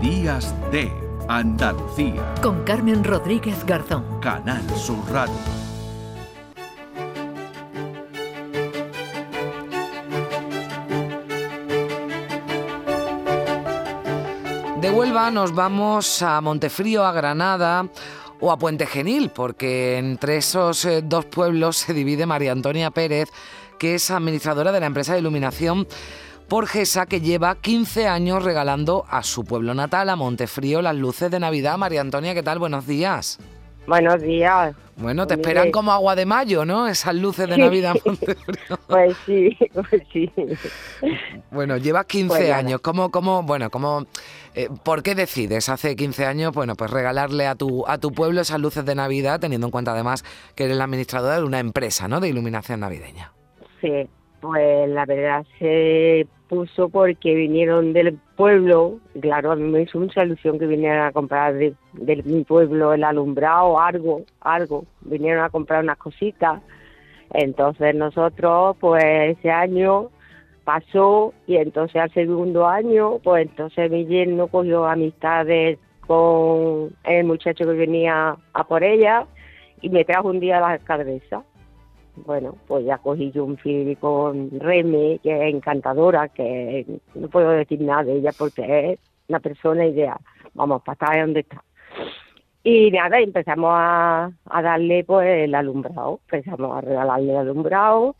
Días de Andalucía. Con Carmen Rodríguez Garzón. Canal Sur Radio. De Huelva nos vamos a Montefrío, a Granada o a Puente Genil, porque entre esos eh, dos pueblos se divide María Antonia Pérez, que es administradora de la empresa de iluminación Porgesa, que lleva 15 años regalando a su pueblo natal, a Montefrío, las luces de Navidad. María Antonia, ¿qué tal? Buenos días. Buenos días. Bueno, te esperan como agua de mayo, ¿no? Esas luces de Navidad Montefrío. Pues sí, pues sí. Bueno, llevas 15 Pues nada. años. ¿Cómo, cómo, bueno, cómo, eh, ¿Por qué decides hace 15 años, bueno, pues regalarle a tu, a tu pueblo esas luces de Navidad, teniendo en cuenta además que eres la administradora de una empresa, ¿no? De iluminación navideña. Sí, pues la verdad se puso porque vinieron del pueblo, claro, a mí me hizo mucha ilusión que vinieran a comprar de, de mi pueblo el alumbrado, algo, algo, vinieron a comprar unas cositas. Entonces nosotros, pues ese año pasó y entonces al segundo año, pues entonces mi yerno cogió amistades con el muchacho que venía a por ella y me trajo un día la cabeza. Bueno, pues ya cogí yo un feeling con Reme, que es encantadora, que no puedo decir nada de ella porque es una persona ideal. Vamos, para estar donde está. Y nada, empezamos a, a darle pues el alumbrado, empezamos a regalarle el alumbrado,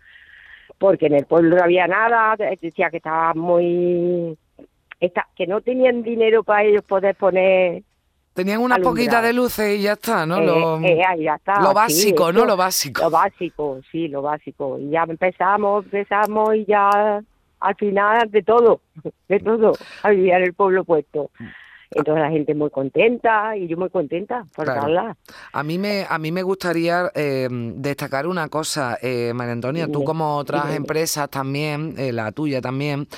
porque en el pueblo no había nada, decía que estaba muy... Está, que no tenían dinero para ellos poder poner Tenían unas poquitas de luces y ya está, ¿no? eh, Lo, eh, ahí ya está, lo sí, básico, ¿no? Lo básico. Lo básico, sí, lo básico. Y ya empezamos, empezamos y ya al final de todo, de todo, a vivir en el pueblo puesto. Entonces la gente muy contenta y yo muy contenta por Claro. darla. A mí me, a mí me gustaría eh, destacar una cosa, eh, María Antonia, tú Dime, como otras empresas también, eh, la tuya también,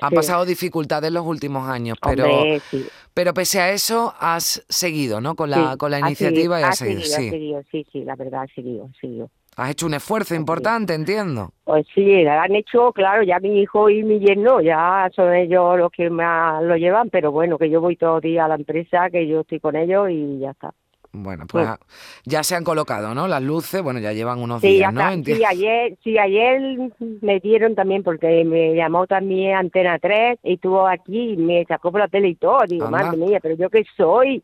han Sí. pasado dificultades en los últimos años, pero, Hombre, sí. Pero pese a eso has seguido, ¿no? Con la, sí, con la iniciativa y has ha seguido, ha sí. seguido, sí, sí, la verdad, ha seguido, ha seguido. Has hecho un esfuerzo importante, entiendo. Pues sí, la han hecho, claro, ya mi hijo y mi yerno, ya son ellos los que más lo llevan, pero bueno, que yo voy todos los días a la empresa, que yo estoy con ellos y ya está. Bueno, pues ah, ya se han colocado, ¿no? Las luces, bueno, ya llevan unos Sí, días, ¿no? está. Sí, ayer, sí, ayer me dieron también porque me llamó también Antena 3 y estuvo aquí y me sacó por la tele y todo. Digo, Anda. madre mía, pero yo qué soy.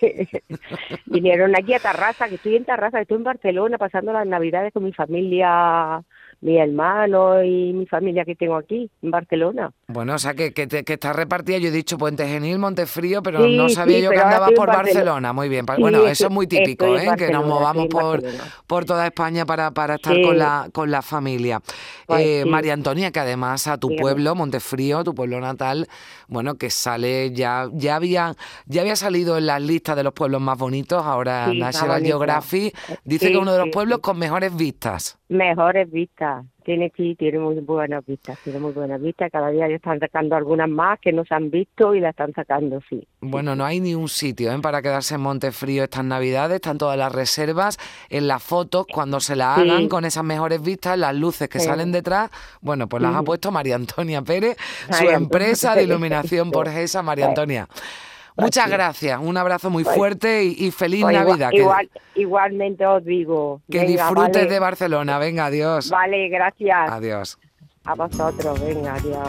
Vinieron aquí a Tarrasa, que estoy en Tarrasa, que estoy en Barcelona pasando las navidades con mi familia, mi hermano y mi familia que tengo aquí en Barcelona. Bueno, o sea, que, que, que está repartida. Yo he dicho Puente Genil, Montefrío, pero Sí, no sabía sí, yo que andabas por Barcelona. Barcelona. Muy bien. Sí, bueno, eso es muy típico, ¿eh? Que nos movamos por, por toda España para, para estar con, la, con la familia. Pues Eh. María Antonia, que además a tu pueblo, Montefrío, tu pueblo natal, bueno, que sale ya, ya había, ya había salido en las listas de los pueblos más bonitos, ahora National. Geographic dice que es uno de los pueblos con mejores vistas. Mejores vistas. Tiene sí, tiene muy buenas vistas, tiene muy buenas vistas. Cada día ya están sacando algunas más que no se han visto y la están sacando, sí. Bueno, no hay ni un sitio ¿eh? para quedarse en Montefrío estas navidades, están todas las reservas, en las fotos, cuando se las Sí. hagan con esas mejores vistas, las luces que Sí. salen detrás, bueno, pues las ha Ujú. puesto María Antonia Pérez, su María Antonia empresa de iluminación Borgesa, María Pues- Antonia. Muchas gracias, un abrazo muy Pues- fuerte y, y feliz Pues igual- Navidad. que- igual- igualmente os digo. que Venga, disfrutes vale. de Barcelona. Venga, adiós. Vale, gracias. Adiós. A vosotros, venga, adiós.